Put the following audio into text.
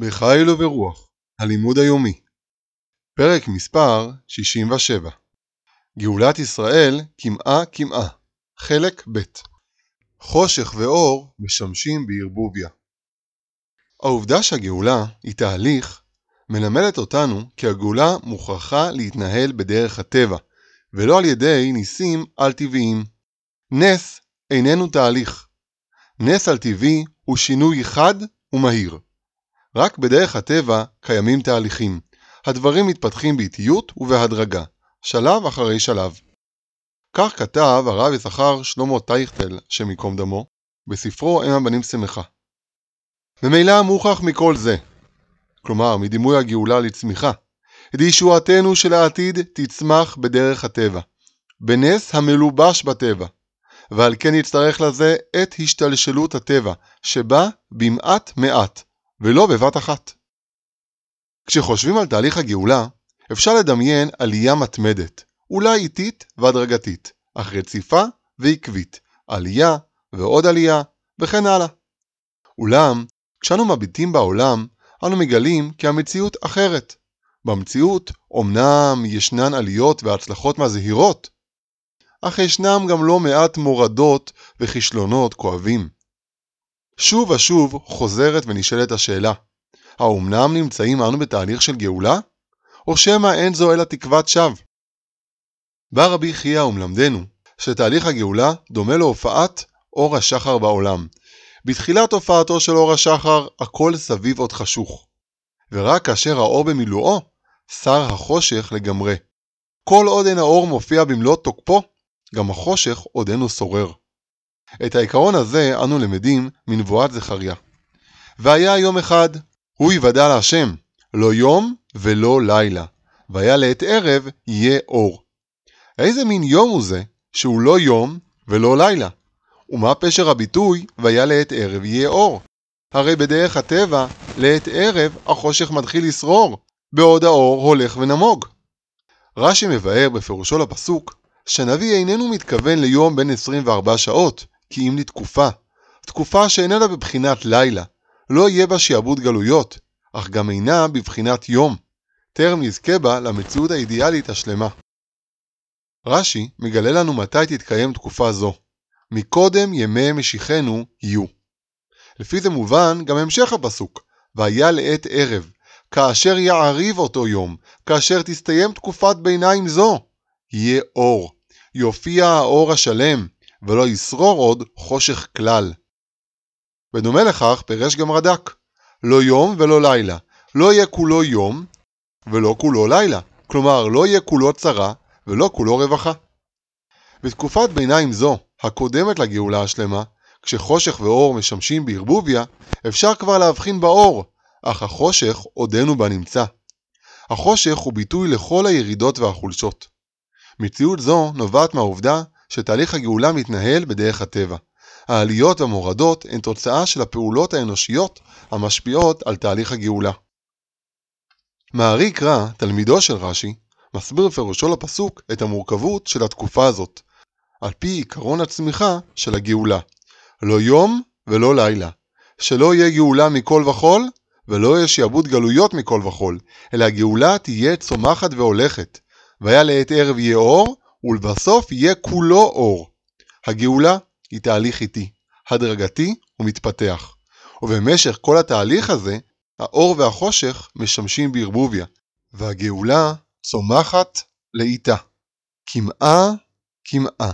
בחיל וברוח, הלימוד היומי. פרק מספר 67 גאולת ישראל קמעה קמעה, חלק ב' חושך ואור משמשים בערבוביה. העובדה שהגאולה היא תהליך מלמדת אותנו כי הגאולה מוכרחה להתנהל בדרך הטבע, ולא על ידי ניסים על-טבעיים. נס איננו תהליך. נס על-טבעי הוא שינוי חד ומהיר. רק בדרך הטבע קיימים תהליכים. הדברים מתפתחים באיטיות ובהדרגה, שלב אחרי שלב. כך כתב הרב יששכר שלמה טייכטל, השם ייקום דמו, בספרו אם הבנים שמחה. ממילא מוכח מכל זה, כלומר מדימוי הגאולה לצמיחה, דישועתנו של העתיד תצמח בדרך הטבע, בנס המלובש בטבע, ועל כן יצטרך לזה את השתלשלות הטבע, שבא במעט מעט, ולא בבת אחת. כשחושבים על תהליך הגאולה, אפשר לדמיין עלייה מתמדת, אולי איטית והדרגתית, אך רציפה ועקבית, עלייה ועוד עלייה, וכן הלאה. אולם, כשאנו מביטים בעולם, אנו מגלים כי המציאות אחרת. במציאות אמנם ישנן עליות והצלחות מזהירות, אך ישנם גם לא מעט מורדות וכישלונות כואבים. שוב ושוב חוזרת ונשאלת השאלה, האומנם נמצאים אנו בתהליך של גאולה? או שמא אין זו אלא תקוות שווא? בא רבי חייא ומלמדנו שתהליך הגאולה דומה להופעת אור השחר בעולם. בתחילת הופעתו של אור השחר הכל סביב עוד חשוך, ורק כאשר האור במילואו, שר החושך לגמרי. כל עוד אין האור מופיע במלוא תוקפו, גם החושך עודנו שורר. את העיקרון הזה אנו למדים מנבואת זכריה. והיה יום אחד, הוא יוודע להשם, לא יום ולא לילה, והיה לעת ערב יהיה אור. איזה מין יום הוא זה, שהוא לא יום ולא לילה? ומה פשר הביטוי, והיה לעת ערב יהיה אור? הרי בדרך הטבע, לעת ערב החושך מתחיל לשרור, בעוד האור הולך ונמוג. רש"י מבאר בפירושו לפסוק, שנביא איננו מתכוון ליום בין 24 שעות, כי אם לתקופה, תקופה שאיננה בבחינת לילה, לא יהיה בה שעבוד גלויות, אך גם אינה בבחינת יום, טרם נזכה בה למציאות האידיאלית השלמה. רש"י מגלה לנו מתי תתקיים תקופה זו, מקודם ימי משיחנו יהיו. לפי זה מובן גם המשך הפסוק, והיה לעת ערב, כאשר יעריב אותו יום, כאשר תסתיים תקופת ביניים זו, יהיה אור, יופיע האור השלם, ולא ישרור עוד חושך כלל. בדומה לכך פירש גם רד"ק, לא יום ולא לילה, לא יהיה כולו יום ולא כולו לילה, כלומר לא יהיה כולו צרה ולא כולו רווחה. בתקופת ביניים זו, הקודמת לגאולה השלמה, כשחושך ואור משמשים בערבוביה, אפשר כבר להבחין באור, אך החושך עודנו בנמצא. החושך הוא ביטוי לכל הירידות והחולשות. מציאות זו נובעת מהעובדה שתהליך הגאולה מתנהל בדרך הטבע. העליות והמורדות הן תוצאה של הפעולות האנושיות המשפיעות על תהליך הגאולה. מערי קרא, תלמידו של רש"י, מסביר בפירושו לפסוק את המורכבות של התקופה הזאת, על פי עקרון הצמיחה של הגאולה. לא יום ולא לילה. שלא יהיה גאולה מכל וכול, ולא יהיה שעבוד גלויות מכל וכול, אלא הגאולה תהיה צומחת והולכת. והיה לעת ערב יהיה אור, ולבסוף יהיה כולו אור. הגאולה היא תהליך איטי, הדרגתי ומתפתח. ובמשך כל התהליך הזה, האור והחושך משמשים בערבוביה, והגאולה צומחת לאיטה. קמעה קמעה.